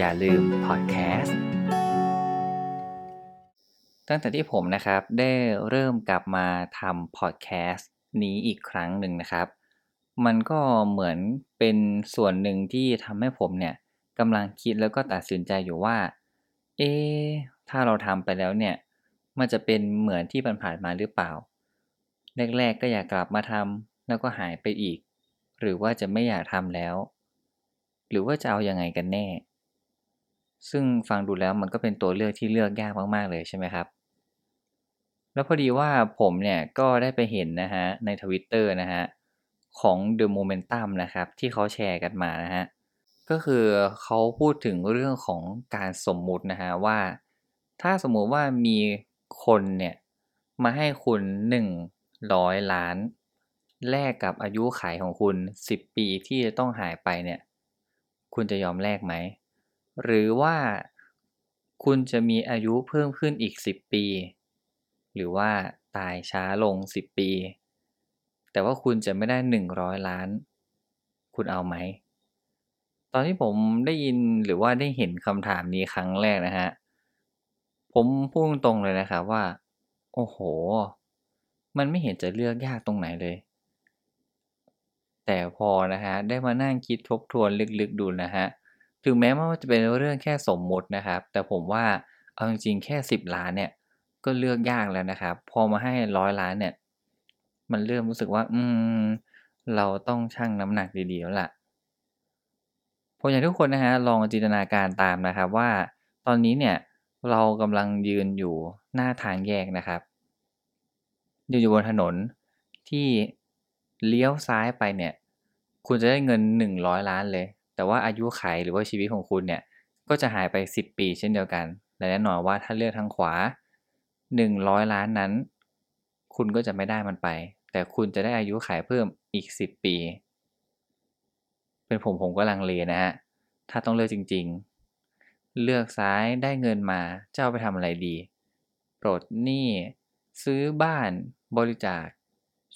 อย่าลืมพอดแคสต์ตั้งแต่ที่ผมนะครับได้เริ่มกลับมาทำพอดแคสต์นี้อีกครั้งหนึ่งนะครับ มันก็เหมือนเป็นส่วนหนึ่งที่ทำให้ผมเนี่ยกำลังคิดแล้วก็ตัดสินใจอยู่ว่า เอ๊ถ้าเราทำไปแล้วเนี่ย มันจะเป็นเหมือนที่ผ่านมาหรือเปล่า แรกๆก็อยากกลับมาทำแล้วก็หายไปอีก หรือว่าจะไม่อยากทำแล้ว หรือว่าจะเอาอยัางไงกันแน่ ซึ่งฟังดูแล้วมันก็เป็นตัวเลือกที่เลือกยากมากๆเลยใช่ไหมครับ แล้วพอดีว่าผมเนี่ยก็ได้ไปเห็นนะฮะในทวิตเตอร์นะฮะของ The Momentum นะครับที่เขาแชร์กันมานะฮะก็คือเขาพูดถึงเรื่องของการสมมุตินะฮะว่า ถ้าสมมุติว่ามีคนเนี่ยมาให้คุณ 100 ล้าน แลกกับอายุขัยของคุณ 10 ปีที่จะต้องหายไปเนี่ย คุณจะยอมแลกไหม หรือว่าคุณจะมีอายุเพิ่มขึ้นอีก 10 ปี หรือว่าตายช้าลง 10 ปี แต่ว่าคุณจะไม่ได้ 100 ล้าน คุณเอาไหม ตอนที่ผมได้ยินหรือว่าได้เห็นคำถามนี้ครั้งแรกนะฮะ ผมพูดตรงเลยนะครับว่า โอ้โห มันไม่เห็นจะเลือกยากตรงไหนเลย แต่พอนะฮะ ได้มานั่งคิดทบทวนลึกๆดูนะฮะ ถึงแม้ว่าจะเป็นเรื่องแค่สมมุตินะครับ แต่ผมว่าเอาจริงๆแค่ 10 ล้านเนี่ย ก็เลือกยากแล้วนะครับ พอมาให้ร้อยล้านเนี่ย มันเริ่มรู้สึกว่า อืม เราต้องชั่งน้ำหนักดีๆแล้วล่ะผมอยากทุกคนนะฮะลองจินตนาการตามนะครับว่า ตอนนี้เนี่ยเรากำลังยืนอยู่หน้าทางแยกนะครับยืนอยู่บนถนนที่เลี้ยวซ้ายไปเนี่ย คุณจะได้เงิน 100 ล้านเลย แต่ว่าอายุไขหรือว่าชีวิตของคุณเนี่ยก็จะหายไป 10 ปีเช่นเดียวกัน และแน่นอนว่าถ้าเลือกทางขวา 100 ล้านนั้น คุณก็จะไม่ได้มันไป แต่คุณจะได้อายุไขเพิ่มอีก 10 ปี เป็นผมผมก็ลังเลนะฮะ ถ้าต้องเลือกจริง ๆ เลือกซ้ายได้เงินมาจะเอาไปทำอะไรดี ปลดหนี้ซื้อบ้านบริจาค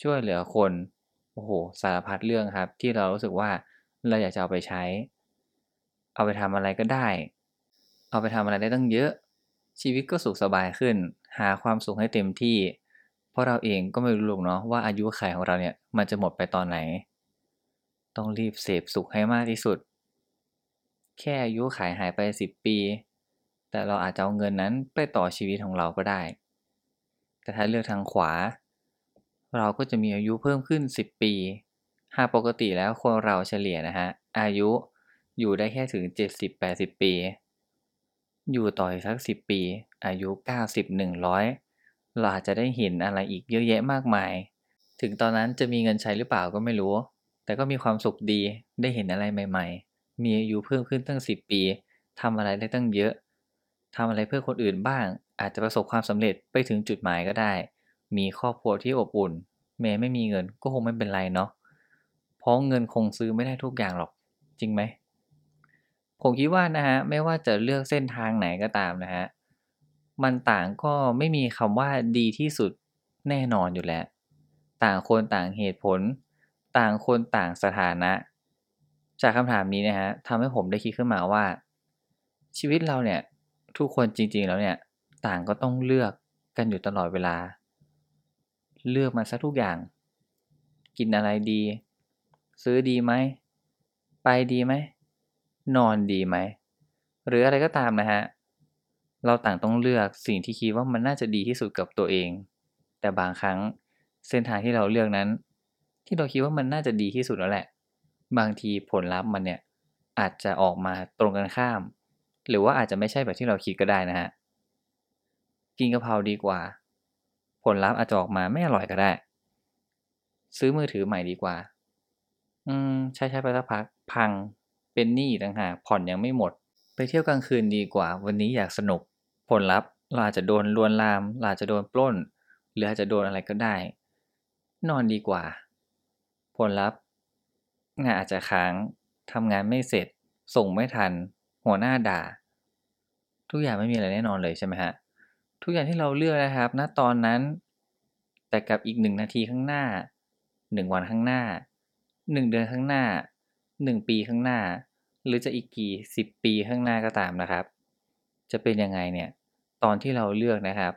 ช่วยเหลือคน โอ้โห สารพัดเรื่องครับ ที่เรารู้สึกว่า เราอยากจะเอาไปใช้ เอาไปทำอะไรก็ได้ เอาไปทำอะไรได้ตั้งเยอะ ชีวิตก็สุขสบายขึ้น หาความสุขให้เต็มที่ เพราะเราเองก็ไม่รู้หรอกเนาะว่าอายุขัยของเราเนี่ยมันจะหมดไปตอนไหน ต้องรีบเสพสุขให้มากที่สุด แค่อายุขายหายไปสิบปี แต่เราอาจจะเอาเงินนั้นไปต่อชีวิตของเราก็ได้ แต่ถ้าเลือกทางขวา เราก็จะมีอายุเพิ่มขึ้น 10 ปี หากปกติแล้วคนเราเฉลี่ยนะฮะ อายุอยู่ได้แค่ถึง 70-80 ปี อยู่ต่ออีกสัก 10 ปี อายุ 90-100 เราอาจจะได้เห็นอะไรอีกเยอะแยะมากมาย ถึงตอนนั้นจะมีเงินใช้หรือเปล่าก็ไม่รู้ แต่ก็มีความสุขดีได้เห็นอะไรใหม่ ๆ มีอายุเพิ่มขึ้นตั้ง 10 ปีทำอะไรได้ตั้งเยอะทำอะไรเพื่อคนอื่นบ้าง อาจจะประสบความสำเร็จไปถึงจุดหมายก็ได้ มีครอบครัวที่อบอุ่น แม้ไม่มีเงินก็คงไม่เป็นไรเนาะ เพราะเงินคงซื้อไม่ได้ทุกอย่างหรอกจริงไหม ผมคิดว่านะฮะไม่ว่าจะเลือกเส้นทางไหนก็ตามนะฮะมันต่างก็ไม่มีคำว่าดีที่สุดแน่นอนอยู่แล้ว ต่างคนต่างเหตุผล ต่างคนต่างสถานะ จากคำถามนี้นะฮะทำให้ผมได้คิดขึ้นมาว่า ชีวิตเราเนี่ยทุกคนจริงๆแล้วเนี่ย ต่างก็ต้องเลือกกันอยู่ตลอดเวลา เลือกมาซะทุกอย่าง กินอะไรดี ซื้อดีไหม ไปดีไหม นอนดีไหม หรืออะไรก็ตามนะฮะ เราต่างต้องเลือกสิ่งที่คิดว่ามันน่าจะดีที่สุดกับตัวเอง แต่บางครั้งเส้นทางที่เราเลือกนั้น ที่เราคิดว่ามันน่าจะดีที่สุดแล้วแหละ บางทีผลลัพธ์มันเนี่ยอาจจะออกมาตรงกันข้าม หรือว่าอาจจะไม่ใช่แบบที่เราคิดก็ได้นะฮะ กินกะเพราดีกว่า ผลลัพธ์อาจจะออกมาไม่อร่อยก็ได้ ซื้อมือถือใหม่ดีกว่า อืม ใช้ใช้ไปสักพักพังเป็นหนี้ต่างหากผ่อนยังไม่หมด ไปเที่ยวกลางคืนดีกว่า วันนี้อยากสนุก ผลลัพธ์เราอาจจะโดนลวนลามเราอาจจะโดนปล้น หรืออาจจะโดนอะไรก็ได้ นอนดีกว่า ผลลัพธ์งานอาจจะค้างทำงานไม่เสร็จ ส่งไม่ทัน หัวหน้าด่า ทุกอย่างไม่มีอะไรแน่นอนเลยใช่ไหมฮะ ทุกอย่างที่เราเลือกนะครับ ณตอนนั้น แต่กับอีกหนึ่งนาทีข้างหน้าหนึ่งวันข้างหน้า หนึ่งเดือนข้างหน้าหนึ่งปีข้างหน้า หรือจะอีกกี่สิบปีข้างหน้าก็ตามนะครับ จะเป็นยังไงเนี่ย ตอนที่เราเลือกนะครับ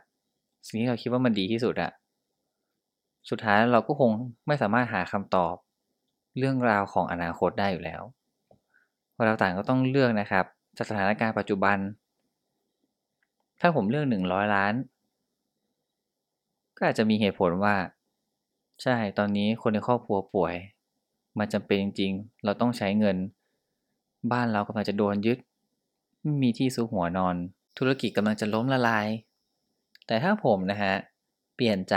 สิ่งที่เราคิดว่ามันดีที่สุดอะสุดท้ายเราก็คงไม่สามารถหาคำตอบ เรื่องราวของอนาคตได้อยู่แล้วเราต่างก็ต้องเลือกนะครับจากสถานการณ์ปัจจุบัน ถ้าผมเลือกหนึ่งร้อยล้าน ก็อาจจะมีเหตุผลว่า ใช่ตอนนี้คนในครอบครัวป่วย มันจำเป็นจริงๆ เราต้องใช้เงิน บ้านเรากำลังจะโดนยึด ไม่มีที่ซุกหัวนอน ธุรกิจกำลังจะล้มละลาย แต่ถ้าผมนะฮะ เปลี่ยนใจ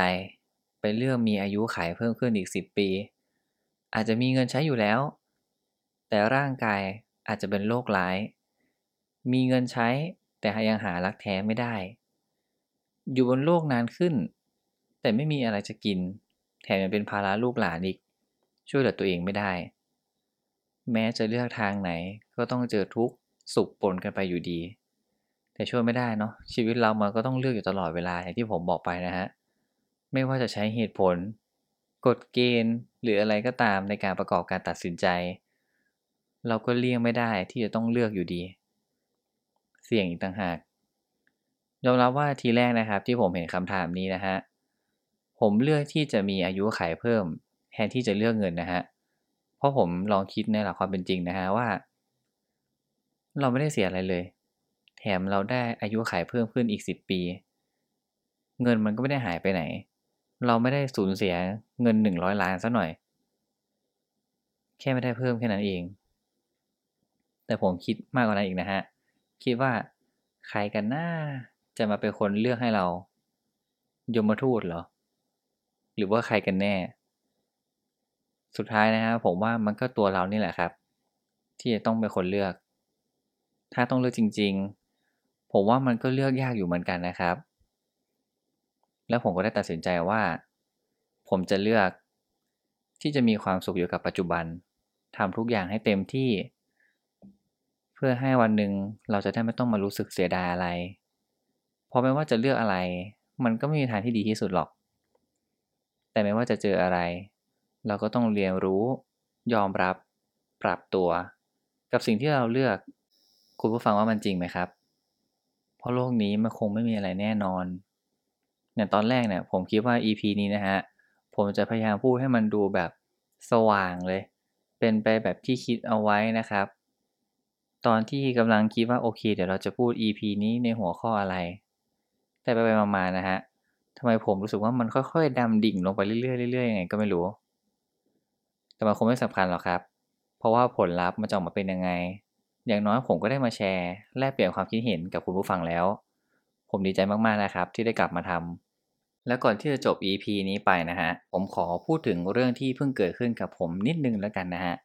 ไปเลือกมีอายุขายเพิ่มขึ้นอีกสิบปี อาจจะมีเงินใช้อยู่แล้ว แต่ร่างกายอาจจะเป็นโรคร้าย มีเงินใช้แต่ยังหารักแท้ไม่ได้ อยู่บนโลกนานขึ้น แต่ไม่มีอะไรจะกิน แถมยังเป็นภาระลูกหลานอีก ช่วยเหลือตัวเองไม่ได้ แม้จะเลือกทางไหนก็ต้องเจอทุกสุขปนกันไปอยู่ดี แต่ช่วยไม่ได้เนาะชีวิตเรามันก็ต้องเลือกอยู่ตลอดเวลาอย่างที่ผมบอกไปนะฮะไม่ว่าจะใช้เหตุผล กฎเกณฑ์ หรืออะไรก็ตามในการประกอบการตัดสินใจ เราก็เลี่ยงไม่ได้ที่จะต้องเลือกอยู่ดี เสี่ยงอีกต่างหากยอมรับว่าทีแรกนะครับที่ผมเห็นคำถามนี้นะฮะผมเลือกที่จะมีอายุขัยเพิ่ม แทนที่จะเลือกเงินนะฮะ เพราะผมลองคิดในหลักความเป็นจริงนะฮะว่า เราไม่ได้เสียอะไรเลย แถมเราได้อายุขัยเพิ่มขึ้นอีกสิบปี เงินมันก็ไม่ได้หายไปไหน เราไม่ได้สูญเสียเงินหนึ่งร้อยล้านซะหน่อย แค่ไม่ได้เพิ่มแค่นั้นเอง แต่ผมคิดมากกว่านั้นอีกนะฮะ คิดว่าใครกันหน้าจะมาเป็นคนเลือกให้เรา ยมทูตเหรอ หรือว่าใครกันแน่ สุดท้ายนะฮะผมว่ามันก็ตัวเรานี่แหละครับ ที่จะต้องเป็นคนเลือก ถ้าต้องเลือกจริง ๆ ผมว่ามันก็เลือกยากอยู่เหมือนกันนะครับ แล้วผมก็ได้ตัดสินใจว่า ผมจะเลือกที่จะมีความสุขอยู่กับปัจจุบันทำทุกอย่างให้เต็มที่ เพื่อให้วันหนึ่งเราจะได้ไม่ต้องมารู้สึกเสียดายอะไร เพราะไม่ว่าจะเลือกอะไร มันก็ไม่มีทางที่ดีที่สุดหรอก แต่ไม่ว่าจะเจออะไร เราก็ต้องเรียนรู้ ยอมรับ ปรับตัว กับสิ่งที่เราเลือก คุณผู้ฟังว่ามันจริงไหมครับ เพราะโลกนี้มันคงไม่มีอะไรแน่นอนอย่างตอนแรกเนี่ยผมคิดว่า EP นี้นะฮะ ผมจะพยายามพูดให้มันดูแบบสว่างเลย เป็นไปแบบที่คิดเอาไว้นะครับ ตอนที่กำลังคิดว่าโอเค เดี๋ยวเราจะพูด EP นี้ในหัวข้ออะไร แต่ไปไปมาๆนะฮะทำไมผมรู้สึกว่ามันค่อยๆดำดิ่งลงไปเรื่อยๆเรื่อยๆยังไงก็ไม่รู้ แต่มันคงไม่สำคัญหรอกครับ เพราะว่าผลลัพธ์มันจะออกมาเป็นยังไง อย่างน้อยผมก็ได้มาแชร์ แลกเปลี่ยนความคิดเห็นกับคุณผู้ฟังแล้ว ผมดีใจมากๆนะครับ ที่ได้กลับมาทำแล้วก่อนที่จะจบ EP นี้ไปนะฮะ ผมขอพูดถึงเรื่องที่เพิ่งเกิดขึ้นกับผมนิดนึงแล้วกันนะฮะ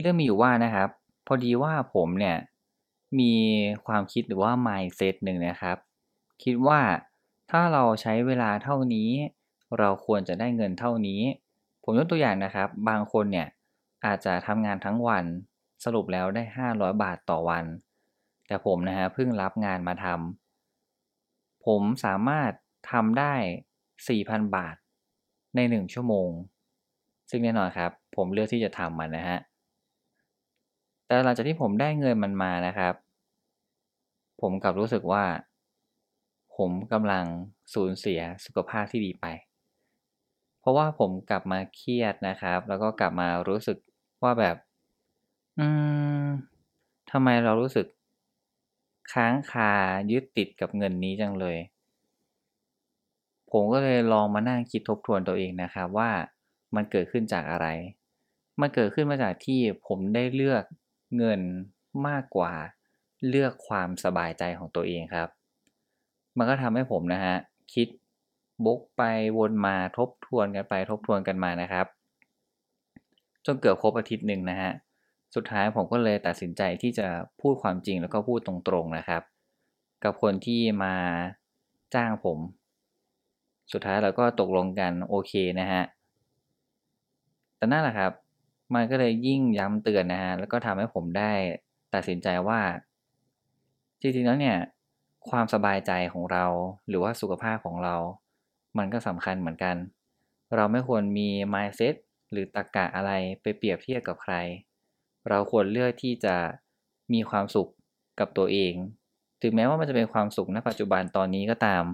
เรื่องมีอยู่ว่านะครับ พอดีว่าผมเนี่ยมีความคิดหรือว่า mindset หนึ่งนะครับ คิดว่าถ้าเราใช้เวลาเท่านี้ เราควรจะได้เงินเท่านี้ ผมยกตัวอย่างนะครับ บางคนเนี่ยอาจจะทำงานทั้งวันสรุปแล้วได้ 500 บาทต่อวัน แต่ผมนะฮะเพิ่งรับงานมาทำผมสามารถทำได้ 4,000 บาทใน 1 ชั่วโมง ซึ่งแน่นอนครับ ผมเลือกที่จะทำมันนะฮะแต่หลังจากที่ผมได้เงินมันมานะครับ ผมกลับรู้สึกว่า ผมกำลังสูญเสียสุขภาพที่ดีไป เพราะว่าผมกลับมาเครียดนะครับ แล้วก็กลับมารู้สึกว่าแบบ อืมทำไมเรารู้สึก ค้างคายึดติดกับเงินนี้จังเลย ผมก็เลยลองมานั่งคิดทบทวนตัวเองนะครับว่ามันเกิดขึ้นจากอะไร มันเกิดขึ้นมาจากที่ผมได้เลือกเงินมากกว่าเลือกความสบายใจของตัวเองครับ มันก็ทำให้ผมนะฮะคิด บกไปวนมาทบทวนกันไปทบทวนกันมานะครับ จนเกือบครบอาทิตย์หนึ่งนะฮะสุดท้ายผมก็เลยตัดสินใจที่จะพูดความจริงแล้วก็พูดตรงๆนะครับ กับคนที่มาจ้างผม สุดท้ายเราก็ตกลงกันโอเคนะฮะแต่นั่นแหละครับมันก็เลยยิ่งย้ำเตือนนะฮะแล้วก็ทำให้ผมได้ตัดสินใจว่า จริงๆแล้วเนี่ยความสบายใจของเราหรือว่าสุขภาพของเรา มันก็สำคัญเหมือนกัน เราไม่ควรมี mindset หรือตรกกะอะไรไปเปรียบเทียบกับใคร เราควรเลือกที่จะมีความสุขกับตัวเอง ถึงแม้ว่ามันจะเป็นความสุขณปัจจุบันตอนนี้ก็ตาม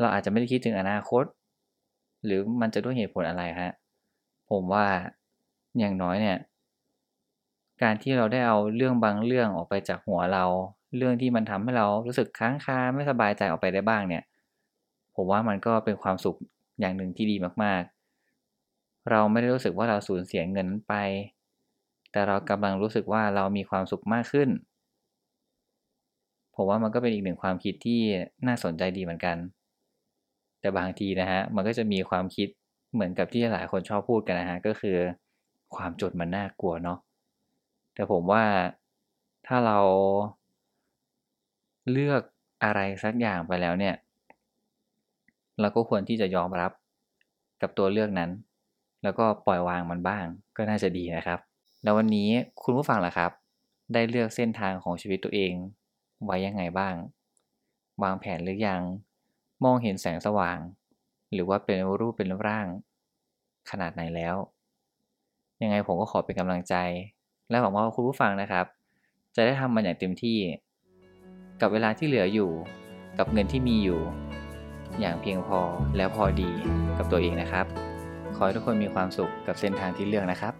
เราอาจจะไม่ได้คิดถึงอนาคต หรือมันจะด้วยเหตุผลอะไรฮะ ผมว่าอย่างน้อยเนี่ย การที่เราได้เอาเรื่องบางเรื่องออกไปจากหัวเรา เรื่องที่มันทำให้เรารู้สึกค้างคาไม่สบายใจออกไปได้บ้างเนี่ย ผมว่ามันก็เป็นความสุขอย่างหนึ่งที่ดีมากๆ เราไม่ได้รู้สึกว่าเราสูญเสียเงินนั้นไป แต่เรากำลังรู้สึกว่าเรามีความสุขมากขึ้น ผมว่ามันก็เป็นอีกหนึ่งความคิดที่น่าสนใจดีเหมือนกัน แต่บางทีนะฮะมันก็จะมีความคิดเหมือนกับที่หลายคนชอบพูดกันนะฮะก็คือ ความจนมันน่ากลัวเนาะแต่ผมว่าถ้าเราเลือกอะไรสักอย่างไปแล้วเนี่ย เราก็ควรที่จะยอมรับกับตัวเลือกนั้น แล้วก็ปล่อยวางมันบ้างก็น่าจะดีนะครับ แล้ววันนี้คุณผู้ฟังล่ะครับ ได้เลือกเส้นทางของชีวิตตัวเองไว้ยังไงบ้าง วางแผนหรือยัง มองเห็นแสงสว่าง หรือว่าเป็นรูปเป็นร่าง ขนาดไหนแล้ว ยังไงผมก็ขอเป็นกำลังใจ และหวังว่าคุณผู้ฟังนะครับ จะได้ทำมันอย่างเต็มที่ กับเวลาที่เหลืออยู่ กับเงินที่มีอยู่ อย่างเพียงพอแล้วพอดีกับตัวเองนะครับ ขอให้ทุกคนมีความสุขกับเส้นทางที่เลือกนะครับ